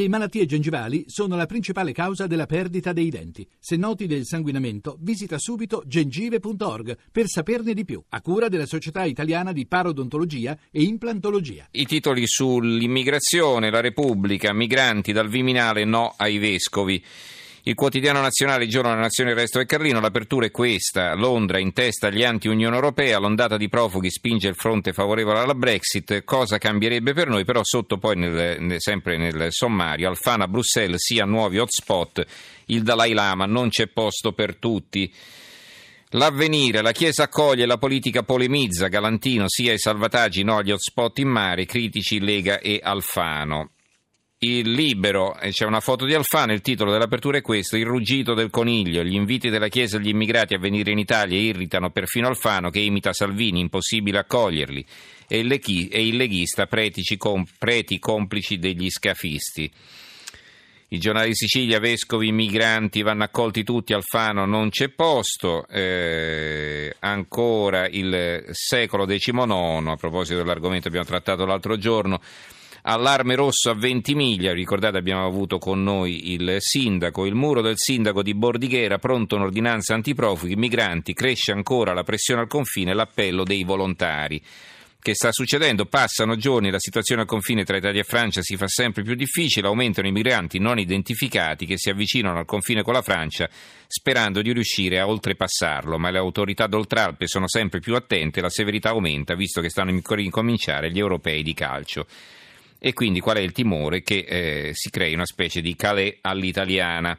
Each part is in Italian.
Le malattie gengivali sono la principale causa della perdita dei denti. Se noti del sanguinamento, visita subito gengive.org per saperne di più, a cura della Società Italiana di Parodontologia e Implantologia. I titoli sull'immigrazione, la Repubblica, migranti dal Viminale no ai vescovi. Il quotidiano nazionale, il giorno della nazione, il resto del Carlino, l'apertura è questa. Londra in testa agli anti-Unione Europea, l'ondata di profughi spinge il fronte favorevole alla Brexit. Cosa cambierebbe per noi? Però sotto poi, nel, sempre nel sommario, Alfana, Bruxelles, sia nuovi hotspot, il Dalai Lama, non c'è posto per tutti. L'avvenire, la Chiesa accoglie, la politica polemizza, Galantino sia i salvataggi, no agli hotspot in mare, critici Lega e Alfano. Il libero, c'è una foto di Alfano, il titolo dell'apertura è questo, il ruggito del coniglio, gli inviti della Chiesa agli immigrati a venire in Italia irritano perfino Alfano che imita Salvini, impossibile accoglierli, e il leghista preti, preti complici degli scafisti. I giornali di Sicilia, vescovi, migranti vanno accolti tutti, Alfano non c'è posto, eh, ancora il secolo XIX, a proposito dell'argomento che abbiamo trattato l'altro giorno, allarme rosso a Ventimiglia, ricordate abbiamo avuto con noi il sindaco, il muro del sindaco di Bordighera, pronto un'ordinanza antiprofughi, migranti, cresce ancora la pressione al confine, l'appello dei volontari. Che sta succedendo? Passano giorni, la situazione al confine tra Italia e Francia si fa sempre più difficile, aumentano i migranti non identificati che si avvicinano al confine con la Francia sperando di riuscire a oltrepassarlo, ma le autorità d'Oltralpe sono sempre più attente e la severità aumenta visto che stanno a ricominciare gli europei di calcio. E quindi qual è il timore? Che eh, si crei una specie di calais all'italiana.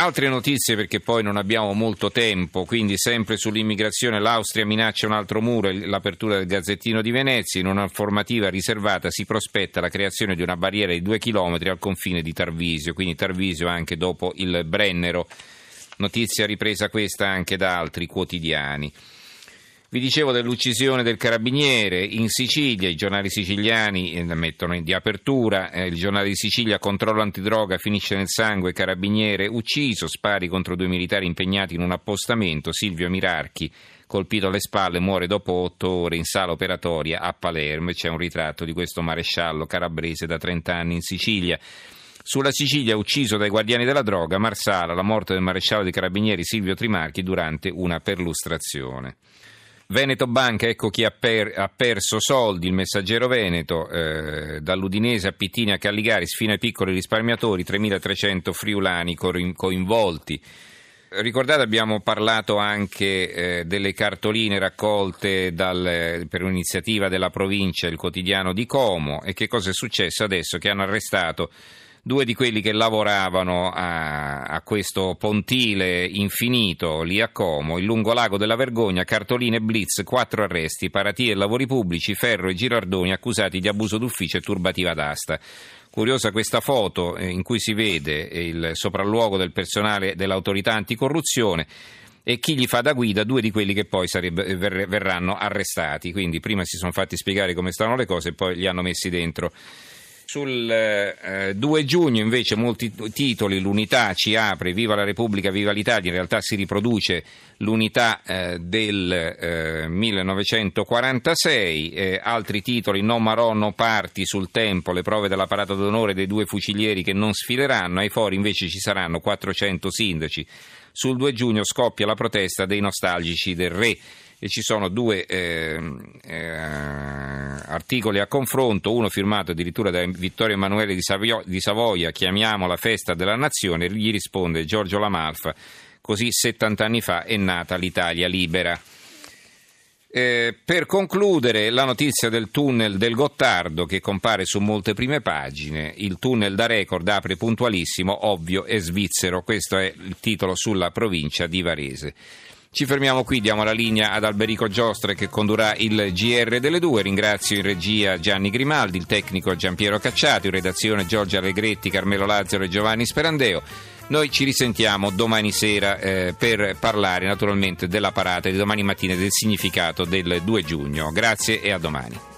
Altre notizie perché poi non abbiamo molto tempo, quindi sempre sull'immigrazione l'Austria minaccia un altro muro, l'apertura del Gazzettino di Venezia, in una formativa riservata si prospetta la creazione di una barriera di due chilometri al confine di Tarvisio, quindi Tarvisio anche dopo il Brennero. Notizia ripresa questa anche da altri quotidiani. Vi dicevo dell'uccisione del carabiniere in Sicilia, i giornali siciliani eh, mettono di apertura, eh, il giornale di Sicilia controllo antidroga finisce nel sangue, carabiniere ucciso, spari contro due militari impegnati in un appostamento, Silvio Mirarchi colpito alle spalle muore dopo otto ore in sala operatoria a Palermo e c'è un ritratto di questo maresciallo calabrese da 30 anni in Sicilia. Sulla Sicilia ucciso dai guardiani della droga, Marsala, la morte del maresciallo dei carabinieri Silvio Trimarchi durante una perlustrazione. Veneto Banca, ecco chi ha, per, ha, perso soldi, il messaggero Veneto, eh, dall'Udinese a Pittini a Calligari, sfina ai piccoli risparmiatori, 3.300 friulani coinvolti. Ricordate abbiamo parlato anche eh, delle cartoline raccolte dal, per un'iniziativa della provincia, il quotidiano di Como, e che cosa è successo adesso? Che hanno arrestato due di quelli che lavoravano a, a, questo pontile infinito lì a Como, il lungolago della vergogna, cartoline blitz, quattro arresti, paratie e lavori pubblici, Ferro e Girardoni accusati di abuso d'ufficio e turbativa d'asta. Curiosa questa foto eh, in cui si vede il sopralluogo del personale dell'autorità anticorruzione e chi gli fa da guida due di quelli che poi sarebbe, verranno arrestati. Quindi prima si sono fatti spiegare come stavano le cose e poi li hanno messi dentro sul eh, 2 giugno invece molti titoli, l'unità ci apre, viva la Repubblica, viva l'Italia, in realtà si riproduce l'unità eh, del eh, 1946, eh, altri titoli, no Marò, no parti sul tempo, le prove della parata d'onore dei due fucilieri che non sfileranno, ai fori invece ci saranno 400 sindaci. Sul 2 giugno scoppia la protesta dei nostalgici del re e ci sono due eh, eh, articoli a confronto, uno firmato addirittura da Vittorio Emanuele di, Savio, di Savoia, chiamiamo la festa della nazione, gli risponde Giorgio Lamalfa, così 70 anni fa è nata l'Italia libera. Eh, per concludere, la notizia del tunnel del Gottardo che compare su molte prime pagine. Il tunnel da record apre puntualissimo, ovvio e svizzero. Questo è il titolo sulla provincia di Varese. Ci fermiamo qui, diamo la linea ad Alberico Giostre che condurrà il GR delle due. Ringrazio in regia Gianni Grimaldi, il tecnico Giampiero Cacciati, in redazione Giorgia Allegretti, Carmelo Lazzaro e Giovanni Sperandeo. Noi ci risentiamo domani sera eh, per parlare naturalmente della parata di domani mattina e del significato del 2 giugno. Grazie e a domani.